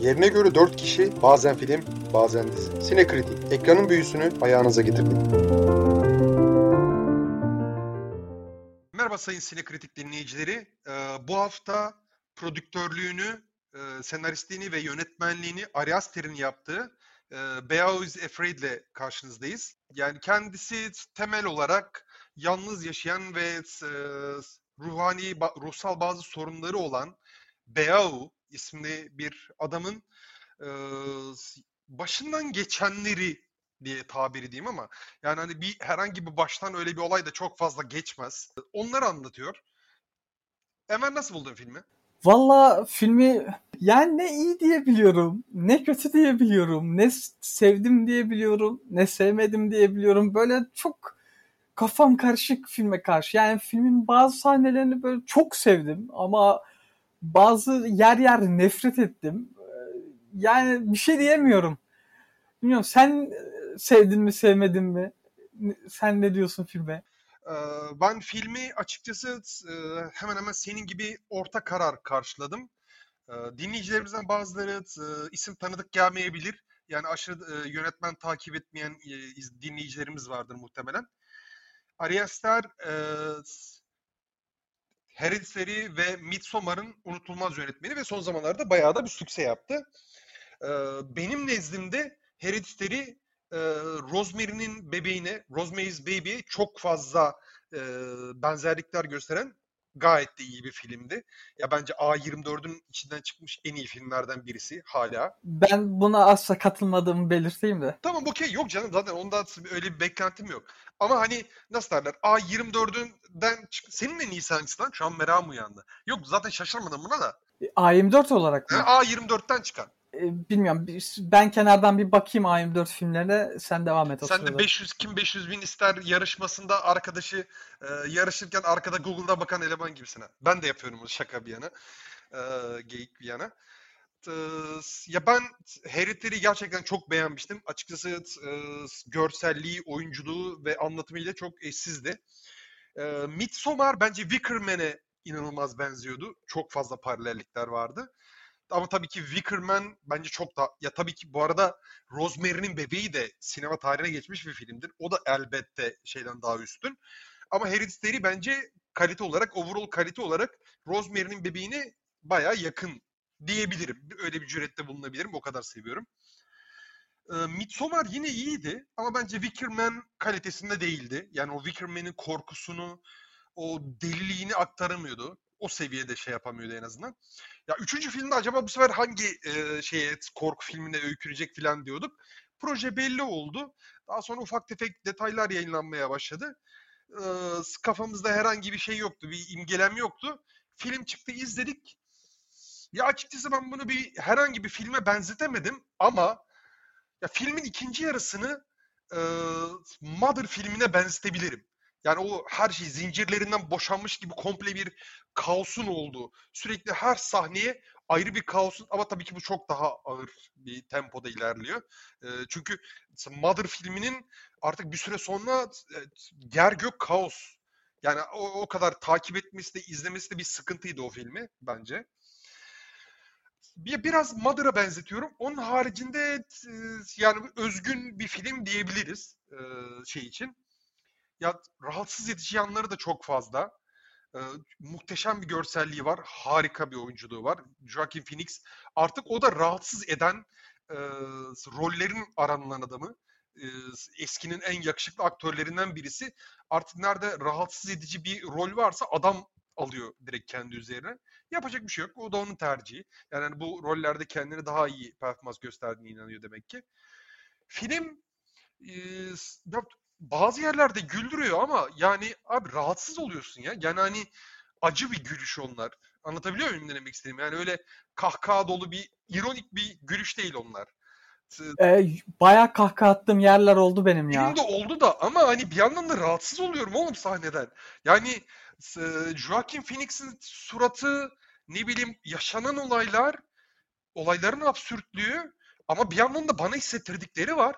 Yerine göre 4 kişi, bazen film, bazen dizi. Sinekritik, ekranın büyüsünü ayağınıza getirdik. Merhaba sayın Sinekritik dinleyicileri. Ee, bu hafta prodüktörlüğünü, e, senaristliğini ve yönetmenliğini Ari Aster'in yaptığı e, Beao is Afraid ile karşınızdayız. Yani kendisi temel olarak yalnız yaşayan ve e, ruhani, ruhsal bazı sorunları olan Beao isimli bir adamın e, başından geçenleri diye tabir edeyim ama yani hani bir herhangi bir baştan öyle bir olay da çok fazla geçmez. Onları anlatıyor. Emel nasıl buldun filmi? Valla filmi yani ne iyi diyebiliyorum, ne kötü diyebiliyorum, ne sevdim diyebiliyorum, ne sevmedim diyebiliyorum. Böyle çok kafam karışık filme karşı. Yani filmin bazı sahnelerini böyle çok sevdim ama bazı yer yer nefret ettim. Yani bir şey diyemiyorum. Bilmiyorum sen sevdin mi sevmedin mi? Sen ne diyorsun filme? Ben filmi açıkçası hemen hemen senin gibi orta karar karşıladım. Dinleyicilerimizden bazıları isim tanıdık gelmeyebilir. Yani aşırı yönetmen takip etmeyen dinleyicilerimiz vardır muhtemelen. Ari Aster Hereditary ve Midsommar'ın unutulmaz yönetmeni ve son zamanlarda bayağı da bir sükse yaptı. Benim nezdimde Hereditary Rosemary'nin bebeğine, Rosemary's Baby'ye çok fazla benzerlikler gösteren gayet de iyi bir filmdi. Ya bence A24'ün içinden çıkmış en iyi filmlerden birisi hala. Ben buna asla katılmadığımı belirteyim de. Tamam okey yok canım zaten onda öyle bir beklentim yok. Ama hani nasıl derler A24'ünden çık... senin en iyisi hangisi lan? Şu an merakım uyandı. Yok zaten şaşırmadım buna da. A24 olarak mı? Yani A24'ten çıkan. E, bilmiyorum. Ben kenardan bir bakayım A24 filmlerine. Sen devam et. Sen de 500 kim 500 bin ister yarışmasında arkadaşı e, yarışırken arkada Google'da bakan eleman gibisin ha. Ben de yapıyorum bunu şaka bir yana. E, geyik bir yana. E, ya ben Hereditary'i gerçekten çok beğenmiştim. Açıkçası e, görselliği, oyunculuğu ve anlatımıyla çok eşsizdi. E, Midsommar bence Wickerman'e inanılmaz benziyordu. Çok fazla paralellikler vardı. Ama tabii ki Wickerman bence çok da ya tabii ki bu arada Rosemary'nin bebeği de sinema tarihine geçmiş bir filmdir. O da elbette şeyden daha üstün. Ama Hereditary bence kalite olarak, overall kalite olarak Rosemary'nin bebeğine baya yakın diyebilirim. Öyle bir cürette bulunabilirim. O kadar seviyorum. E, Midsommar yine iyiydi ama bence Wickerman kalitesinde değildi. Yani o Wickerman'in korkusunu, o deliliğini aktaramıyordu. O seviyede şey yapamıyordu en azından. Ya üçüncü filmde acaba bu sefer hangi e, şeye korku filmine öykünecek falan diyorduk. Proje belli oldu. Daha sonra ufak tefek detaylar yayınlanmaya başladı. E, kafamızda herhangi bir şey yoktu. Bir imgelem yoktu. Film çıktı izledik. Ya açıkçası ben bunu bir herhangi bir filme benzetemedim ama ya filmin ikinci yarısını e, Mother filmine benzetebilirim. Yani o her şey zincirlerinden boşanmış gibi komple bir kaosun olduğu, sürekli her sahneye ayrı bir kaosun ama tabii ki bu çok daha ağır bir tempoda ilerliyor. E, çünkü Mother filminin artık bir süre sonra e, ger gök kaos. Yani o, o kadar takip etmesi de izlemesi de bir sıkıntıydı o filmi bence. Bir, biraz Mother'a benzetiyorum. Onun haricinde e, yani özgün bir film diyebiliriz şey için. Ya rahatsız edici yanları da çok fazla. Ee, muhteşem bir görselliği var. Harika bir oyunculuğu var. Joaquin Phoenix artık o da rahatsız eden e, rollerin aranılan adamı. E, eskinin en yakışıklı aktörlerinden birisi. Artık nerede rahatsız edici bir rol varsa adam alıyor direkt kendi üzerine. Yapacak bir şey yok. O da onun tercihi. Yani hani bu rollerde kendini daha iyi performans gösterdiğine inanıyor demek ki. Film e, bazı yerlerde güldürüyor ama yani abi rahatsız oluyorsun ya. Yani hani acı bir gülüş onlar. Anlatabiliyor muyum demek istediğimi? Yani öyle kahkaha dolu bir ironik bir gülüş değil onlar. Ee, bayağı kahkaha attığım yerler oldu benim ya. Benim de oldu da ama hani bir yandan da rahatsız oluyorum oğlum sahneden. Yani e, Joaquin Phoenix'in suratı ne bileyim yaşanan olaylar olayların absürtlüğü ama bir yandan da bana hissettirdikleri var.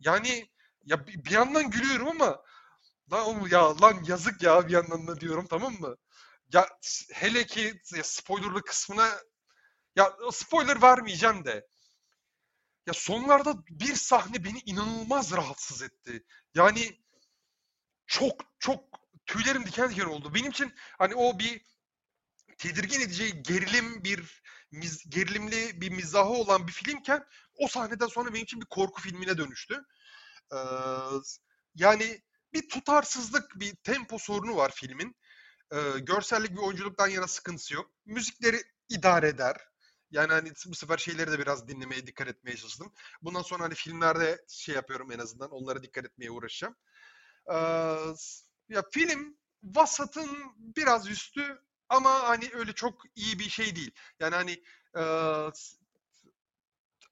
Yani ya bir yandan gülüyorum ama lan ya lan yazık ya bir yandan da diyorum tamam mı? Ya hele ki ya spoilerlı kısmına Ya spoiler vermeyeceğim de. Ya sonlarda bir sahne beni inanılmaz rahatsız etti. Yani çok çok tüylerim diken diken oldu. Benim için hani o bir tedirgin edici gerilim bir miz- gerilimli bir mizahı olan bir filmken o sahneden sonra benim için bir korku filmine dönüştü. Ee, yani bir tutarsızlık, bir tempo sorunu var filmin. Ee, görsellik ve oyunculuktan yana sıkıntısı yok. Müzikleri idare eder. Yani hani bu sefer şeyleri de biraz dinlemeye dikkat etmeye çalıştım. Bundan sonra hani filmlerde şey yapıyorum en azından. Onlara dikkat etmeye uğraşacağım. Ee, ya film vasatın biraz üstü ama hani öyle çok iyi bir şey değil. Yani hani e,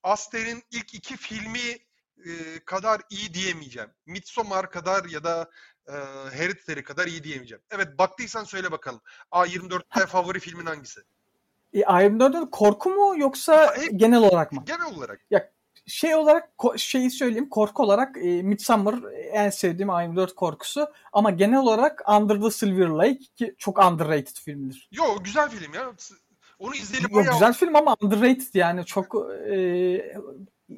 Aster'in ilk iki filmi e, kadar iyi diyemeyeceğim. Midsommar kadar ya da e, Hereditary kadar iyi diyemeyeceğim. Evet baktıysan söyle bakalım. A24'te favori filmin hangisi? E, IM4'de korku mu yoksa Hep- genel olarak mı? Genel olarak. Şey olarak şeyi söyleyeyim korku olarak e, Midsommar en sevdiğim IM4 korkusu ama genel olarak Under the Silver Lake ki çok underrated filmdir. Yo güzel film ya. Onu izleyelim Yok, bayağı. güzel film ama underrated yani çok e,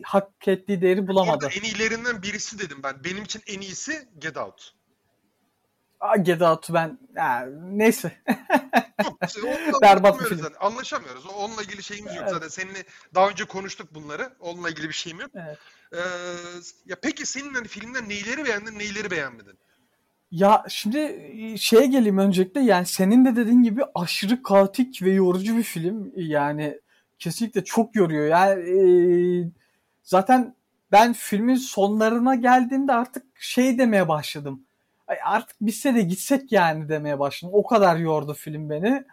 hak ettiği değeri Bu bulamadı. arada en iyilerinden birisi dedim ben. Benim için en iyisi Get Out. Aa, Get Out'u ben ha, neyse. Yok, Berbat bir film. zaten. Anlaşamıyoruz. Onunla ilgili şeyimiz yok Evet. zaten. Seninle daha önce konuştuk bunları. Onunla ilgili bir şeyim yok. Evet. Ee, ya peki senin hani filmden neyleri beğendin, neyleri beğenmedin? Ya şimdi e, şeye geleyim öncelikle yani senin de dediğin gibi aşırı kaotik ve yorucu bir film. Yani kesinlikle çok yoruyor. Yani e, zaten ben filmin sonlarına geldiğimde artık şey demeye başladım. Artık bitse de gitsek yani demeye başladım. O kadar yordu film beni.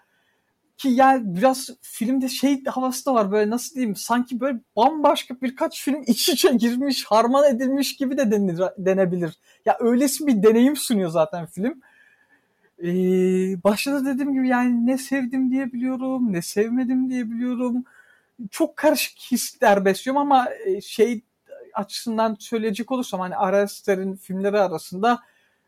Ki yani biraz filmde şey havası da var böyle nasıl diyeyim sanki böyle bambaşka birkaç film iç içe girmiş, harman edilmiş gibi de denir, denebilir. Ya öylesi bir deneyim sunuyor zaten film. Ee, başta da dediğim gibi yani ne sevdim diyebiliyorum, ne sevmedim diyebiliyorum. Çok karışık hisler besliyorum ama e, şey açısından söyleyecek olursam hani Ari Aster'in filmleri arasında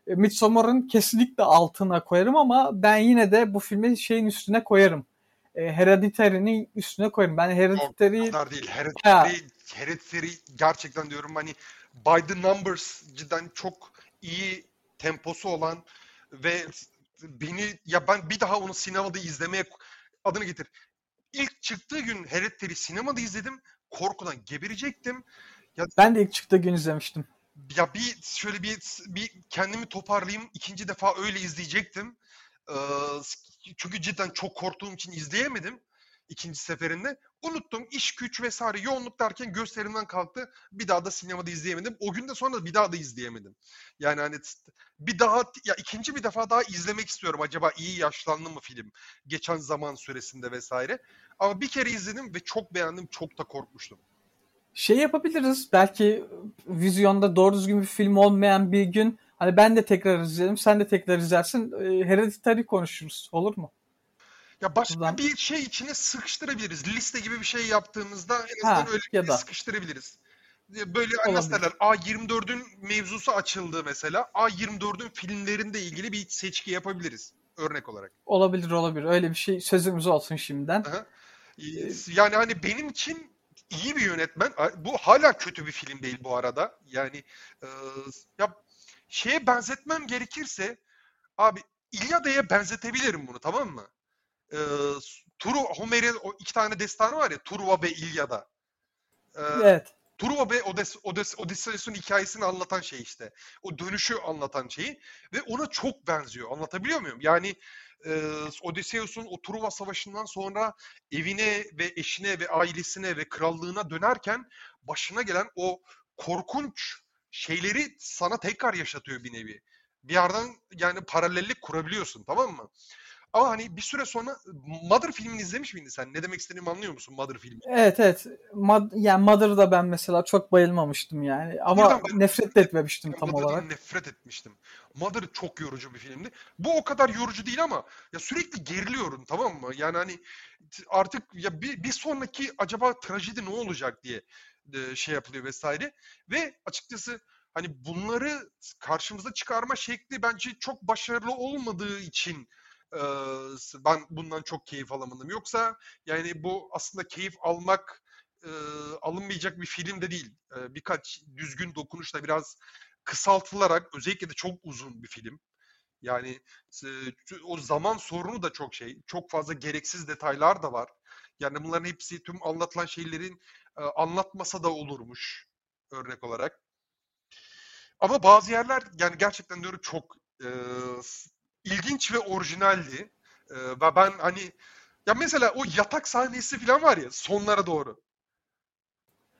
e, Midsommar'ın kesinlikle altına koyarım ama ben yine de bu filmi şeyin üstüne koyarım. E, Hereditary'nin üstüne koyarım. Ben O Hereditary kadar değil. Hereditary, Hereditary gerçekten diyorum hani by the numbers cidden çok iyi temposu olan ve beni ya ben bir daha onu sinemada izlemeye adını getir. İlk çıktığı gün Hereditary sinemada izledim. Korkudan geberecektim. ben de ilk çıktığı gün izlemiştim. Ya bir şöyle bir bir kendimi toparlayayım. ikinci defa öyle izleyecektim. Ee, çünkü cidden çok korktuğum için izleyemedim ikinci seferinde. Unuttum. iş güç vesaire yoğunluk derken gösterimden kalktı. Bir daha da sinemada izleyemedim. O gün de sonra bir daha da izleyemedim. Yani hani bir daha ya ikinci bir defa daha izlemek istiyorum. Acaba iyi yaşlandı mı film? Geçen zaman süresinde vesaire. Ama bir kere izledim ve çok beğendim. Çok da korkmuştum. Şey yapabiliriz. Belki vizyonda doğru düzgün bir film olmayan bir gün hani ben de tekrar izlerim, sen de tekrar izlersin. E, Hereditary konuşuruz. Olur mu? Ya başka Buradan- bir şey içine sıkıştırabiliriz. Liste gibi bir şey yaptığımızda en Ha, azından öyle ya bir da. sıkıştırabiliriz. Böyle hani nasıl derler A24'ün mevzusu açıldı mesela. A24'ün filmlerinde ilgili bir seçki yapabiliriz örnek olarak. Olabilir olabilir. Öyle bir şey sözümüz olsun şimdiden. Aha. Yani hani benim için iyi bir yönetmen. Bu hala kötü bir film değil bu arada. Yani e, ya şeye benzetmem gerekirse abi İlyada'ya benzetebilirim bunu tamam mı? E, Turu Homer'in o iki tane destanı var ya Truva ve İlyada. E, Evet. Truva ve Odes, Odes, Odysseus'un hikayesini anlatan şey işte. O dönüşü anlatan şeyi. Ve ona çok benziyor. Anlatabiliyor muyum? Yani e, Odysseus'un o Truva Savaşı'ndan sonra evine ve eşine ve ailesine ve krallığına dönerken başına gelen o korkunç şeyleri sana tekrar yaşatıyor bir nevi. Bir yerden yani paralellik kurabiliyorsun tamam mı? Ama hani bir süre sonra Mother filmini izlemiş miydin sen? Ne demek istediğimi anlıyor musun Mother filmi? Evet evet. Mad yani Mother'da ben mesela çok bayılmamıştım yani. Ama Buradan ben- nefret de etmemiştim tam olarak. nefret etmiştim. Mother çok yorucu bir filmdi. Bu o kadar yorucu değil ama ya sürekli geriliyorum tamam mı? Yani hani artık ya bir, bir sonraki acaba trajedi ne olacak diye şey yapılıyor vesaire. Ve açıkçası hani bunları karşımıza çıkarma şekli bence çok başarılı olmadığı için ben bundan çok keyif alamadım. Yoksa yani bu aslında keyif almak alınmayacak bir film de değil. Birkaç düzgün dokunuşla biraz kısaltılarak özellikle de çok uzun bir film. Yani o zaman sorunu da çok şey. Çok fazla gereksiz detaylar da var. Yani bunların hepsi tüm anlatılan şeylerin anlatmasa da olurmuş örnek olarak. Ama bazı yerler yani gerçekten diyorum çok ilginç ve orijinaldi. Ve ben hani ya mesela o yatak sahnesi falan var ya sonlara doğru.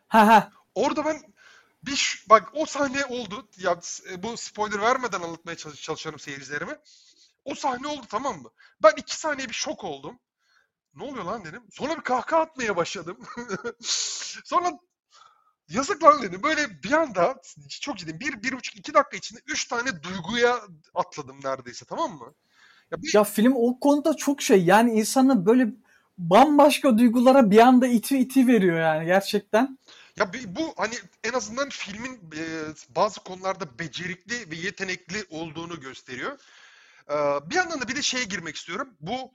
Ha ha. Orada ben bir bak o sahne oldu. Ya e, bu spoiler vermeden anlatmaya çalış çalışıyorum seyircilerime. O sahne oldu tamam mı? Ben iki saniye bir şok oldum. Ne oluyor lan dedim. Sonra bir kahkaha atmaya başladım. Sonra yazık lan dedim. Böyle bir anda çok ciddi bir, bir buçuk iki dakika içinde üç tane duyguya atladım neredeyse tamam mı? Ya, bir... ya film o konuda çok şey yani insanı böyle bambaşka duygulara bir anda iti iti veriyor yani gerçekten. Ya bu hani en azından filmin e, bazı konularda becerikli ve yetenekli olduğunu gösteriyor. E, bir yandan da bir de şeye girmek istiyorum. Bu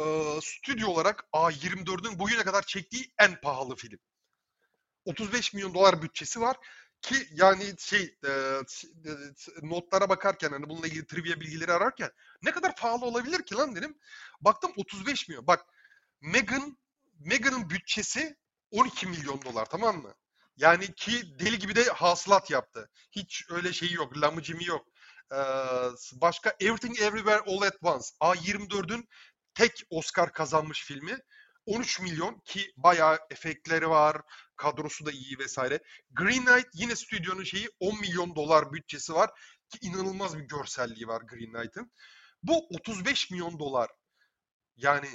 e, stüdyo olarak A24'ün bugüne kadar çektiği en pahalı film. 35 milyon dolar bütçesi var ki yani şey e, notlara bakarken hani bununla ilgili trivia bilgileri ararken ne kadar pahalı olabilir ki lan dedim. Baktım 35 milyon. Bak Megan Megan'ın bütçesi 12 milyon dolar tamam mı? Yani ki deli gibi de hasılat yaptı. Hiç öyle şeyi yok. Lamıcımı yok. Ee, başka Everything Everywhere All at Once. A24'ün tek Oscar kazanmış filmi. 13 milyon ki bayağı efektleri var, kadrosu da iyi vesaire. Green Knight yine stüdyonun şeyi 10 milyon dolar bütçesi var ki inanılmaz bir görselliği var Green Knight'ın. Bu 35 milyon dolar. Yani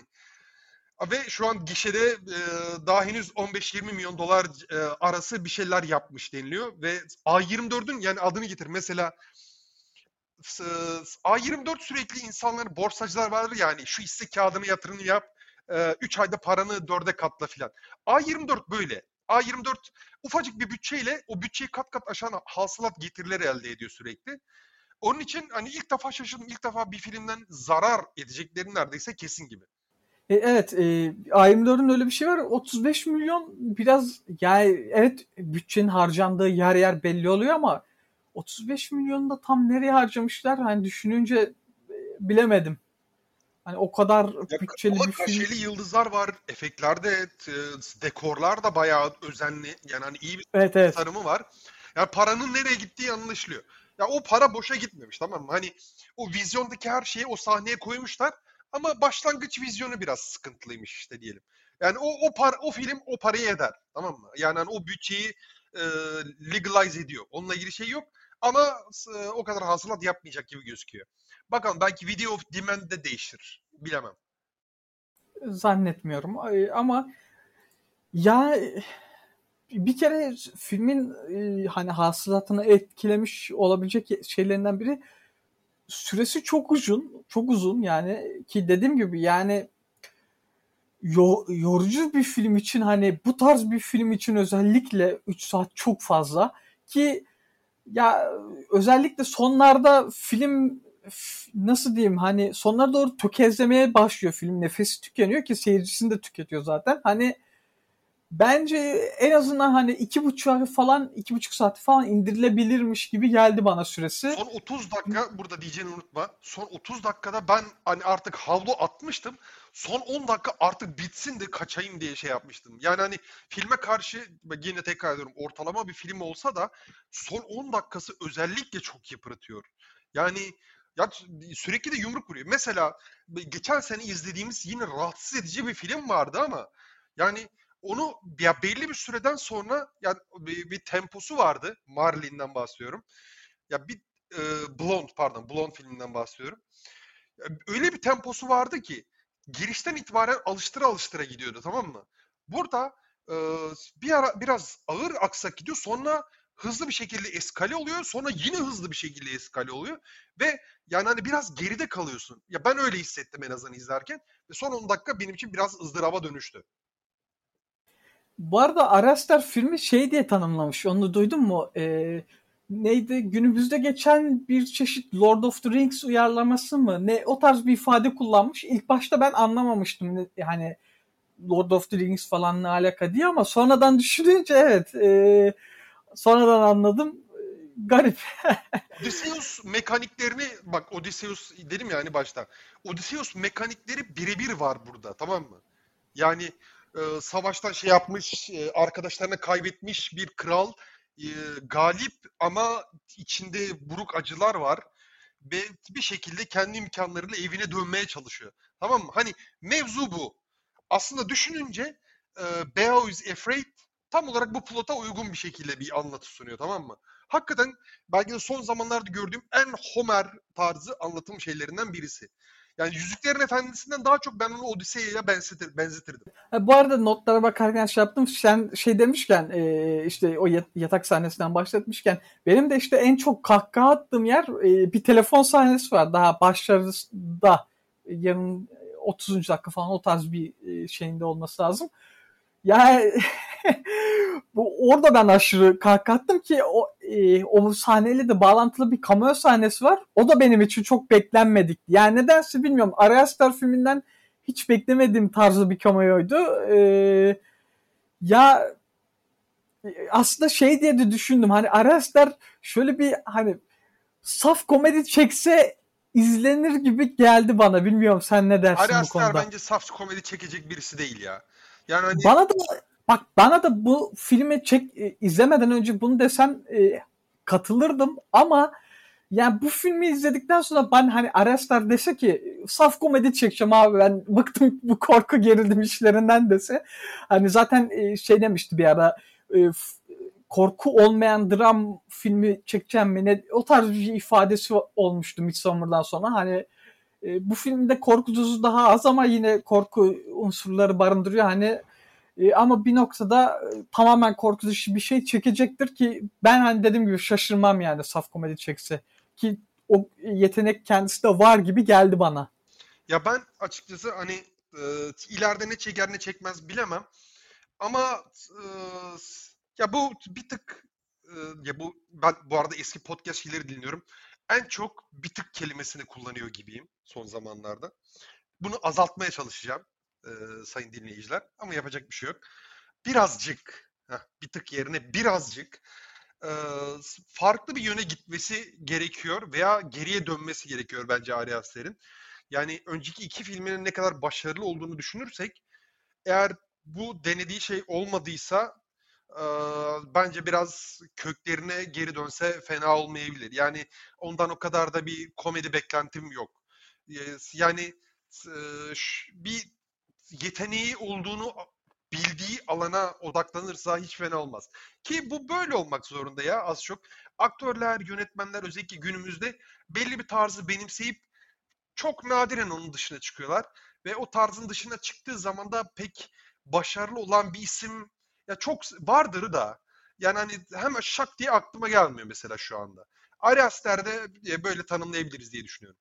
ve şu an gişede e, daha henüz 15-20 milyon dolar e, arası bir şeyler yapmış deniliyor. Ve A24'ün yani adını getir. Mesela e, A24 sürekli insanların borsacılar vardır yani şu hisse kağıdını yatırını yap. 3 e, ayda paranı 4'e katla filan. A24 böyle. A24 ufacık bir bütçeyle o bütçeyi kat kat aşan hasılat getirileri elde ediyor sürekli. Onun için hani ilk defa şaşırdım. İlk defa bir filmden zarar edecekleri neredeyse kesin gibi. E, evet, e, A24'ün öyle bir şey var. 35 milyon biraz yani evet bütçenin harcandığı yer yer belli oluyor ama 35 milyonu da tam nereye harcamışlar hani düşününce e, bilemedim. Hani o kadar ya, bütçeli bir film. Kaşeli yıldızlar var. Efektlerde dekorlar da bayağı özenli. Yani hani iyi bir evet, evet. tasarımı var. Yani paranın nereye gittiği anlaşılıyor. Ya o para boşa gitmemiş tamam mı? Hani o vizyondaki her şeyi o sahneye koymuşlar. Ama başlangıç vizyonu biraz sıkıntılıymış işte diyelim. Yani o o par o film o parayı eder. Tamam mı? Yani hani o bütçeyi e, legalize ediyor. Onunla ilgili şey yok. Ama e, o kadar hasılat yapmayacak gibi gözüküyor. Bakalım belki Video of Demand de değişir. Bilemem. Zannetmiyorum. Ama ya bir kere filmin e, hani hasılatını etkilemiş olabilecek şeylerinden biri süresi çok uzun. Çok uzun yani ki dediğim gibi yani yorucu bir film için hani bu tarz bir film için özellikle 3 saat çok fazla ki ya özellikle sonlarda film nasıl diyeyim hani sonlara doğru tökezlemeye başlıyor film nefesi tükeniyor ki seyircisini de tüketiyor zaten hani bence en azından hani iki buçuk falan iki buçuk saat falan indirilebilirmiş gibi geldi bana süresi. Son 30 dakika burada diyeceğini unutma. Son 30 dakikada ben hani artık havlu atmıştım. Son 10 dakika artık bitsin de kaçayım diye şey yapmıştım. Yani hani filme karşı yine tekrar ediyorum ortalama bir film olsa da son 10 dakikası özellikle çok yıpratıyor. Yani ya sürekli de yumruk vuruyor. Mesela geçen sene izlediğimiz yine rahatsız edici bir film vardı ama yani onu ya belli bir süreden sonra yani bir, bir temposu vardı. Marlin'den bahsediyorum. Ya bir e, Blonde pardon Blonde filminden bahsediyorum. Öyle bir temposu vardı ki girişten itibaren alıştıra alıştıra gidiyordu tamam mı? Burada e, bir ara biraz ağır aksak gidiyor sonra hızlı bir şekilde eskale oluyor sonra yine hızlı bir şekilde eskale oluyor ve yani hani biraz geride kalıyorsun. Ya ben öyle hissettim en azından izlerken ve son 10 dakika benim için biraz ızdıraba dönüştü. Bu arada Arastar filmi şey diye tanımlamış. Onu duydun mu? Ee, neydi günümüzde geçen bir çeşit Lord of the Rings uyarlaması mı ne o tarz bir ifade kullanmış. İlk başta ben anlamamıştım yani Lord of the Rings falan ne alaka diye ama sonradan düşününce evet e, sonradan anladım garip. Odysseus mekaniklerini bak Odysseus dedim ya hani başta. Odysseus mekanikleri birebir var burada tamam mı? Yani e, savaştan şey yapmış, e, arkadaşlarını kaybetmiş bir kral e, galip ama içinde buruk acılar var ve bir şekilde kendi imkanlarıyla evine dönmeye çalışıyor. Tamam mı? Hani mevzu bu. Aslında düşününce e, Beowulf Afraid tam olarak bu plota uygun bir şekilde bir anlatı sunuyor tamam mı? Hakikaten belki de son zamanlarda gördüğüm en Homer tarzı anlatım şeylerinden birisi. Yani Yüzüklerin Efendisi'nden daha çok ben onu Odise'ye benzetir, benzetirdim. Ha, bu arada notlara bakarken şey yaptım. Sen şey demişken e, işte o yatak sahnesinden bahsetmişken benim de işte en çok kahkaha attığım yer e, bir telefon sahnesi var. Daha başlarında yarın 30. dakika falan o tarz bir şeyinde olması lazım. Yani bu orada ben aşırı kalkattım ki o e, o sahneyle de bağlantılı bir cameo sahnesi var. O da benim için çok beklenmedik. Yani nedense bilmiyorum. Arya Star filminden hiç beklemediğim tarzı bir cameo'ydu. E, ya aslında şey diye de düşündüm. Hani Arya Star şöyle bir hani saf komedi çekse izlenir gibi geldi bana. Bilmiyorum sen ne dersin Arya bu konuda. Star bence saf komedi çekecek birisi değil ya. Yani hani... Bana da bak bana da bu filmi çek e, izlemeden önce bunu desem e, katılırdım ama yani bu filmi izledikten sonra ben hani Arestar dese ki saf komedi çekeceğim abi ben bıktım bu korku gerilim işlerinden dese hani zaten e, şey demişti bir ara e, korku olmayan dram filmi çekeceğim mi ne o tarz bir ifadesi olmuştu Midsommar'dan sonra. Hani e, bu filmde korku dozu daha az ama yine korku unsurları barındırıyor hani e, ama bir noktada e, tamamen korku dışı bir şey çekecektir ki ben hani dediğim gibi şaşırmam yani saf komedi çekse. Ki o yetenek kendisi de var gibi geldi bana. Ya ben açıkçası hani e, ileride ne çeker ne çekmez bilemem. Ama e, ya bu bir tık e, ya bu ben bu arada eski podcast şeyleri dinliyorum. En çok bir tık kelimesini kullanıyor gibiyim son zamanlarda. Bunu azaltmaya çalışacağım e, sayın dinleyiciler. Ama yapacak bir şey yok. Birazcık, heh, bir tık yerine birazcık e, farklı bir yöne gitmesi gerekiyor veya geriye dönmesi gerekiyor bence Ari Aster'in. Yani önceki iki filminin ne kadar başarılı olduğunu düşünürsek eğer bu denediği şey olmadıysa bence biraz köklerine geri dönse fena olmayabilir. Yani ondan o kadar da bir komedi beklentim yok. Yani bir yeteneği olduğunu bildiği alana odaklanırsa hiç fena olmaz. Ki bu böyle olmak zorunda ya az çok. Aktörler, yönetmenler özellikle günümüzde belli bir tarzı benimseyip çok nadiren onun dışına çıkıyorlar. Ve o tarzın dışına çıktığı zaman da pek başarılı olan bir isim ya çok vardır da yani hani hemen şak diye aklıma gelmiyor mesela şu anda. Ari Aster'de e, böyle tanımlayabiliriz diye düşünüyorum.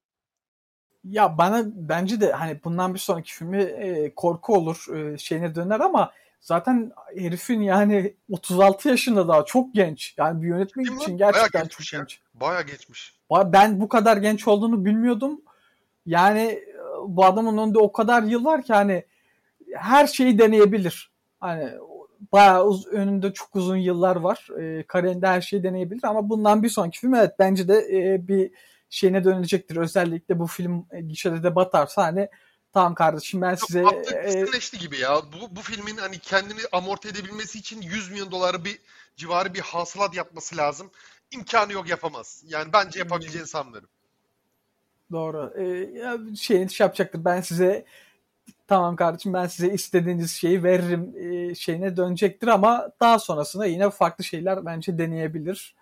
Ya bana bence de hani bundan bir sonraki filmi e, korku olur e, şeyine döner ama zaten herifin yani 36 yaşında daha çok genç. Yani bir yönetmen Değil için mi? gerçekten çok ya. genç. Bayağı geçmiş. Ben bu kadar genç olduğunu bilmiyordum. Yani e, bu adamın önünde o kadar yıl var ki hani her şeyi deneyebilir. Hani bayağı uz, önünde çok uzun yıllar var. E, kariyerinde her şeyi deneyebilir ama bundan bir sonraki film evet bence de e, bir şeyine dönecektir. Özellikle bu film e, gişede de batarsa hani tamam kardeşim ben size... Çok e, gibi ya. Bu, bu filmin hani kendini amorti edebilmesi için 100 milyon doları bir civarı bir hasılat yapması lazım. İmkanı yok yapamaz. Yani bence yapabileceğini hmm. sanmıyorum. Doğru. Ee, ya şeyini şey yapacaktır. Ben size tamam kardeşim ben size istediğiniz şeyi veririm e, şeyine dönecektir ama daha sonrasında yine farklı şeyler bence deneyebilir.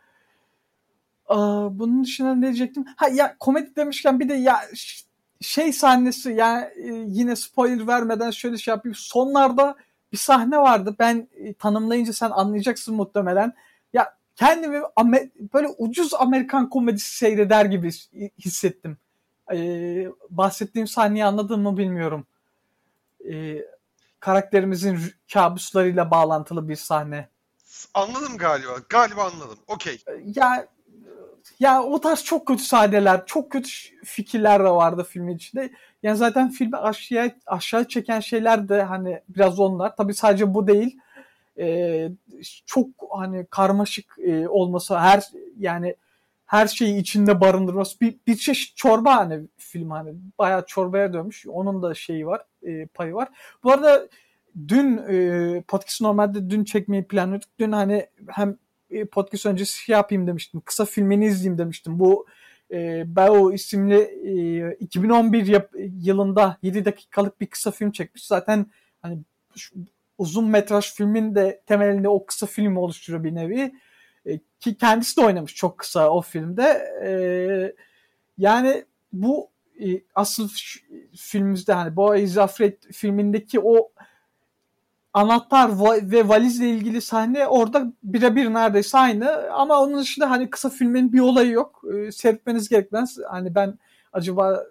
Bunun dışında ne diyecektim? Ha ya komedi demişken bir de ya şey sahnesi yani e, yine spoiler vermeden şöyle şey yapayım. Sonlarda bir sahne vardı. Ben e, tanımlayınca sen anlayacaksın muhtemelen. Ya kendimi böyle ucuz Amerikan komedisi seyreder gibi hissettim. Ee, bahsettiğim sahneyi anladın mı bilmiyorum. Ee, karakterimizin kabuslarıyla bağlantılı bir sahne. Anladım galiba. Galiba anladım. Okey. Ya ya o tarz çok kötü sahneler, çok kötü fikirler de vardı filmin içinde. Yani zaten filmi aşağı aşağı çeken şeyler de hani biraz onlar. Tabii sadece bu değil. Ee, çok hani karmaşık e, olması her yani her şeyi içinde barındırması bir, bir çeşit çorba hani film hani bayağı çorbaya dönmüş. Onun da şeyi var, e, payı var. Bu arada dün e, podcast normalde dün çekmeyi planlıyorduk. Dün hani hem e, podcast öncesi şey yapayım demiştim. Kısa filmini izleyeyim demiştim. Bu e, Bao isimli e, 2011 yap, yılında 7 dakikalık bir kısa film çekmiş. Zaten hani şu, uzun metraj filmin de temelinde o kısa film oluşturuyor bir nevi. E, ki kendisi de oynamış çok kısa o filmde. E, yani bu e, asıl filmimizde hani Boğa is filmindeki o anahtar ve valizle ilgili sahne orada birebir neredeyse aynı ama onun dışında hani kısa filmin bir olayı yok. E, seyretmeniz gerekmez. Hani ben acaba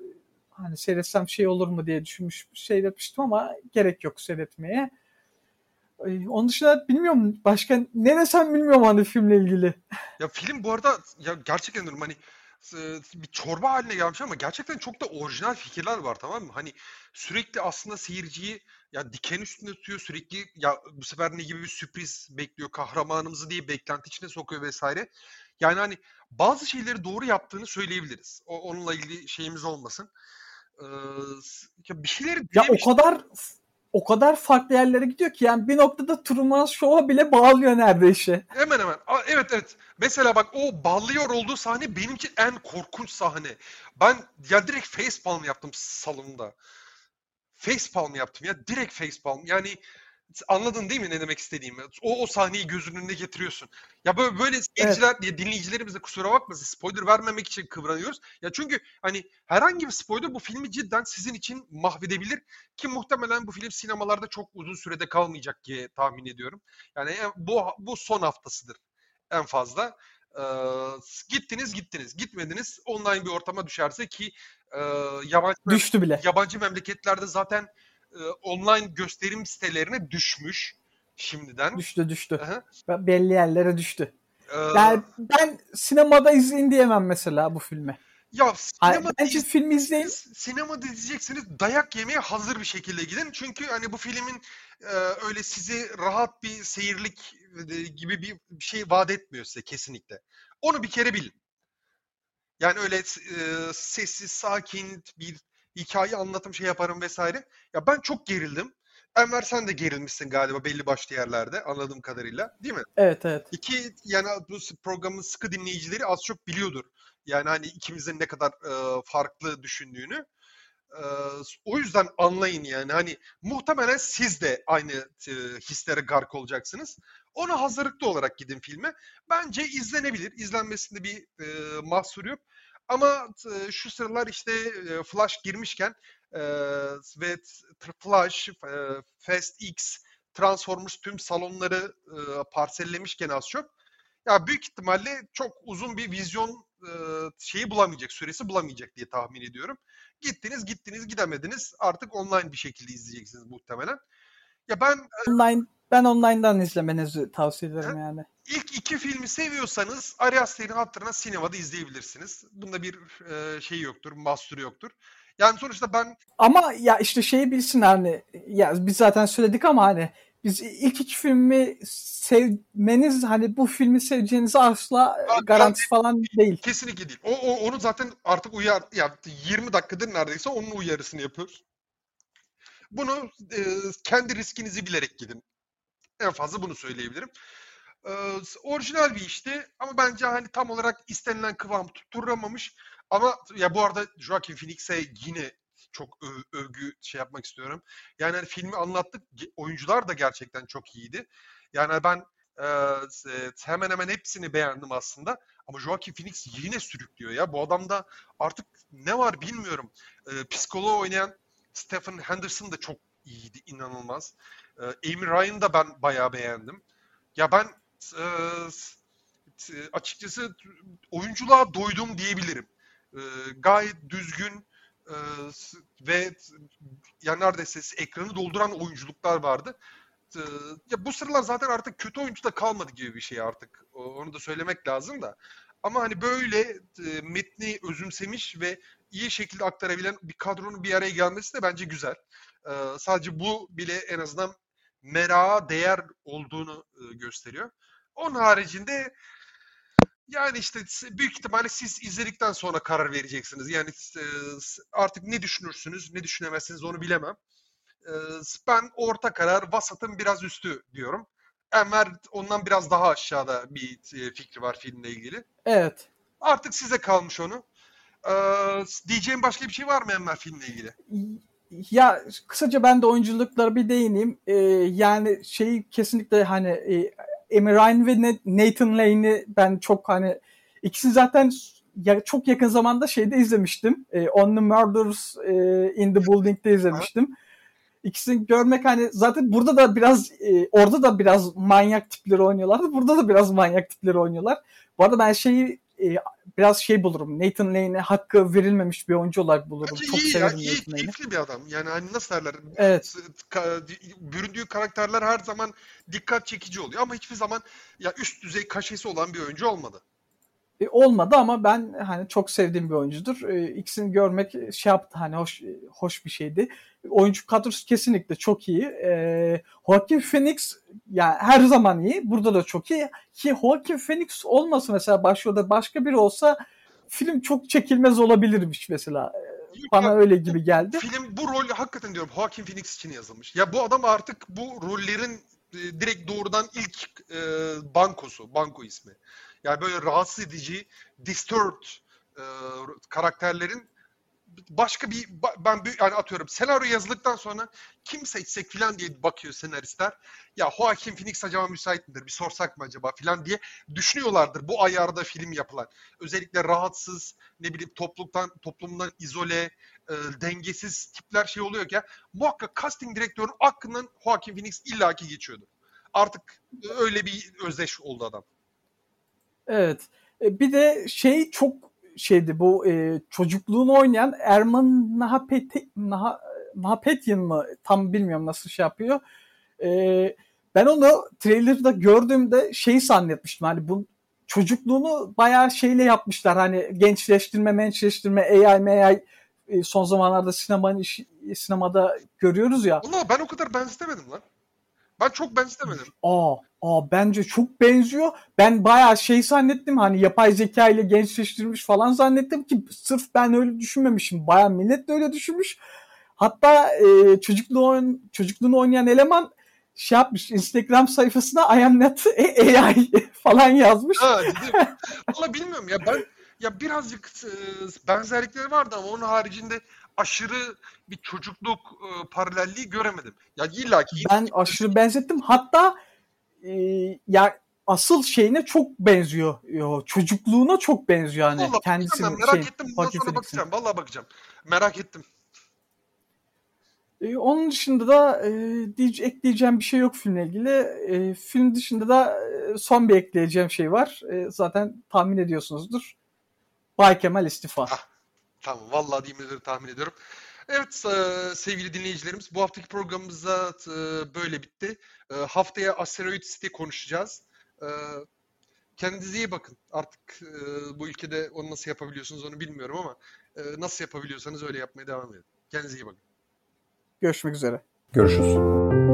hani seyretsem şey olur mu diye düşünmüş seyretmiştim ama gerek yok seyretmeye. E, onun dışında bilmiyorum başka ne desem bilmiyorum hani filmle ilgili. Ya film bu arada ya gerçekten diyorum hani bir çorba haline gelmiş ama gerçekten çok da orijinal fikirler var tamam mı? Hani sürekli aslında seyirciyi ya diken üstünde tutuyor sürekli ya bu sefer ne gibi bir sürpriz bekliyor kahramanımızı diye beklenti içine sokuyor vesaire. Yani hani bazı şeyleri doğru yaptığını söyleyebiliriz. O, onunla ilgili şeyimiz olmasın. Ee, ya bir şeyleri ya o kadar o kadar farklı yerlere gidiyor ki yani bir noktada Truman Show'a bile bağlıyor neredeyse. Hemen hemen. Aa, evet evet. Mesela bak o bağlıyor olduğu sahne benim için en korkunç sahne. Ben ya direkt facepalm yaptım salonda. Facepalm yaptım ya direkt facepalm. Yani Anladın değil mi ne demek istediğimi? O, o sahneyi gözünün önüne getiriyorsun. Ya böyle, böyle seyirciler evet. diye dinleyicilerimiz de kusura bakmasın spoiler vermemek için kıvranıyoruz. Ya çünkü hani herhangi bir spoiler bu filmi cidden sizin için mahvedebilir. Ki muhtemelen bu film sinemalarda çok uzun sürede kalmayacak diye tahmin ediyorum. Yani bu, bu son haftasıdır en fazla. Ee, gittiniz gittiniz. Gitmediniz online bir ortama düşerse ki e, yabancı, Düştü bile. yabancı memleketlerde zaten e, online gösterim sitelerine düşmüş şimdiden. Düştü düştü. Aha. Belli yerlere düştü. Ee, yani ben sinemada izleyin diyemem mesela bu filmi. Ya sinema bence iz, filmi izleyin. Sinemada izleyeceksiniz dayak yemeye hazır bir şekilde gidin. Çünkü hani bu filmin e, öyle sizi rahat bir seyirlik gibi bir şey vaat etmiyor size kesinlikle. Onu bir kere bilin. Yani öyle e, sessiz, sakin bir hikaye anlatım şey yaparım vesaire. Ya ben çok gerildim. Enver sen de gerilmişsin galiba belli başlı yerlerde anladığım kadarıyla değil mi? Evet evet. İki yani bu programın sıkı dinleyicileri az çok biliyordur. Yani hani ikimizin ne kadar e, farklı düşündüğünü. E, o yüzden anlayın yani hani muhtemelen siz de aynı e, hislere gark olacaksınız. Ona hazırlıklı olarak gidin filme. Bence izlenebilir. İzlenmesinde bir e, mahsur yok. Ama şu sıralar işte Flash girmişken ve Flash, e, Fast X, Transformers tüm salonları parsellemişken az çok ya büyük ihtimalle çok uzun bir vizyon şeyi bulamayacak, süresi bulamayacak diye tahmin ediyorum. Gittiniz, gittiniz, gidemediniz. Artık online bir şekilde izleyeceksiniz muhtemelen. Ya ben online ben online'dan izlemenizi tavsiye ederim yani. İlk iki filmi seviyorsanız Ari Aster'in hatırına sinemada izleyebilirsiniz. Bunda bir e, şey yoktur, mahsuru yoktur. Yani sonuçta ben... Ama ya işte şeyi bilsin hani ya biz zaten söyledik ama hani biz ilk iki filmi sevmeniz hani bu filmi seveceğiniz asla garanti yani, falan değil. Kesinlikle değil. O, o onu zaten artık uyar ya 20 dakikadır neredeyse onun uyarısını yapıyoruz. Bunu e, kendi riskinizi bilerek gidin. En fazla bunu söyleyebilirim. Ee, orijinal bir işti ama bence hani tam olarak istenilen kıvam tutturamamış. Ama ya bu arada Joaquin Phoenix'e yine çok öv, övgü şey yapmak istiyorum. Yani hani filmi anlattık. Oyuncular da gerçekten çok iyiydi. Yani ben e, hemen hemen hepsini beğendim aslında. Ama Joaquin Phoenix yine sürüklüyor ya. Bu adamda artık ne var bilmiyorum. E, psikoloğu oynayan Stephen Henderson da çok iyiydi. inanılmaz. E, Amy Ryan'ı da ben bayağı beğendim. Ya ben e, açıkçası oyunculuğa doydum diyebilirim. E, gayet düzgün e, ve ya neredeyse ekranı dolduran oyunculuklar vardı. E, ya bu sıralar zaten artık kötü oyuncu da kalmadı gibi bir şey artık. Onu da söylemek lazım da. Ama hani böyle e, metni özümsemiş ve iyi şekilde aktarabilen bir kadronun bir araya gelmesi de bence güzel. E, sadece bu bile en azından merağa değer olduğunu e, gösteriyor. Onun haricinde yani işte büyük ihtimalle siz izledikten sonra karar vereceksiniz. Yani e, artık ne düşünürsünüz, ne düşünemezsiniz onu bilemem. E, ben orta karar, vasatın biraz üstü diyorum. Enver ondan biraz daha aşağıda bir fikri var filmle ilgili. Evet. Artık size kalmış onu. Ee, diyeceğim başka bir şey var mı Enver filmle ilgili? Ya kısaca ben de oyunculuklara bir değineyim. Ee, yani şey kesinlikle hani e, Amy Ryan ve Nathan Lane'i ben çok hani ikisini zaten ya, çok yakın zamanda şeyde izlemiştim. E, On the Murders e, in the Building'de izlemiştim. İkisini görmek hani zaten burada da biraz e, orada da biraz manyak tipleri oynuyorlardı. Burada da biraz manyak tipleri oynuyorlar. Bu arada ben şeyi e, biraz şey bulurum. Nathan Lane'e hakkı verilmemiş bir oyuncu olarak bulurum. Bence Çok iyi severim iyi, Nathan Lane'i. keyifli bir adam. Yani hani nasıl derler? Evet. Büründüğü karakterler her zaman dikkat çekici oluyor ama hiçbir zaman ya üst düzey kaşesi olan bir oyuncu olmadı. E, olmadı ama ben hani çok sevdiğim bir oyuncudur. E, ikisini görmek şey yaptı hani hoş hoş bir şeydi. Oyuncu kadrosu kesinlikle çok iyi. E, Joaquin Phoenix yani her zaman iyi. Burada da çok iyi. Ki Joaquin Phoenix olmasa mesela başrolde başka biri olsa film çok çekilmez olabilirmiş mesela. E, Bana Ya, öyle gibi geldi. Film bu rol hakikaten diyorum Joaquin Phoenix için yazılmış. Ya bu adam artık bu rollerin e, direkt doğrudan ilk e, bankosu, banko ismi. Yani böyle rahatsız edici, disturbed e, karakterlerin başka bir ben yani atıyorum senaryo yazıldıktan sonra kim seçsek filan diye bakıyor senaristler. Ya Joaquin Phoenix acaba müsait midir? Bir sorsak mı acaba filan diye düşünüyorlardır bu ayarda film yapılan. Özellikle rahatsız, ne bileyim topluluktan toplumdan izole, e, dengesiz tipler şey oluyor ki muhakkak casting direktörün aklından Joaquin Phoenix illaki geçiyordu. Artık öyle bir özdeş oldu adam. Evet. E, Bir de şey çok şeydi bu e, çocukluğunu oynayan Erman Nahapeti, Nah, Nahapetyan mı tam bilmiyorum nasıl şey yapıyor. E, ben onu trailer'da gördüğümde şey zannetmiştim hani bu çocukluğunu bayağı şeyle yapmışlar hani gençleştirme, mençleştirme, AI, AI e, son zamanlarda sinemanın işi- sinemada görüyoruz ya. Valla ben o kadar benzetemedim lan. Ben çok benzetemedim. Aa, aa bence çok benziyor. Ben bayağı şey zannettim hani yapay zeka ile gençleştirilmiş falan zannettim ki sırf ben öyle düşünmemişim. Bayağı millet de öyle düşünmüş. Hatta e, çocukluğu oyun- çocukluğunu oynayan eleman şey yapmış Instagram sayfasına I am not AI falan yazmış. Ha? Valla bilmiyorum ya ben ya birazcık e, benzerlikleri vardı ama onun haricinde aşırı bir çocukluk e, paralelliği göremedim. Ya illa ki Ben aşırı benzettim. Hatta e, ya asıl şeyine çok benziyor. Yo, çocukluğuna çok benziyor hani Vallahi bakacağım ben, merak şey, ettim bundan sonra bakacağım. Vallahi bakacağım. Merak ettim. E, onun dışında da e, diye, ekleyeceğim bir şey yok filmle ilgili. E, film dışında da e, son bir ekleyeceğim şey var. E, zaten tahmin ediyorsunuzdur. Bay Kemal istifa. Ah. Tamam vallahi diyeyim tahmin ediyorum. Evet sevgili dinleyicilerimiz bu haftaki programımız da e, böyle bitti. E, haftaya Asteroid City konuşacağız. E, kendinize iyi bakın. Artık e, bu ülkede onu nasıl yapabiliyorsunuz onu bilmiyorum ama e, nasıl yapabiliyorsanız öyle yapmaya devam edin. Kendinize iyi bakın. Görüşmek üzere. Görüşürüz.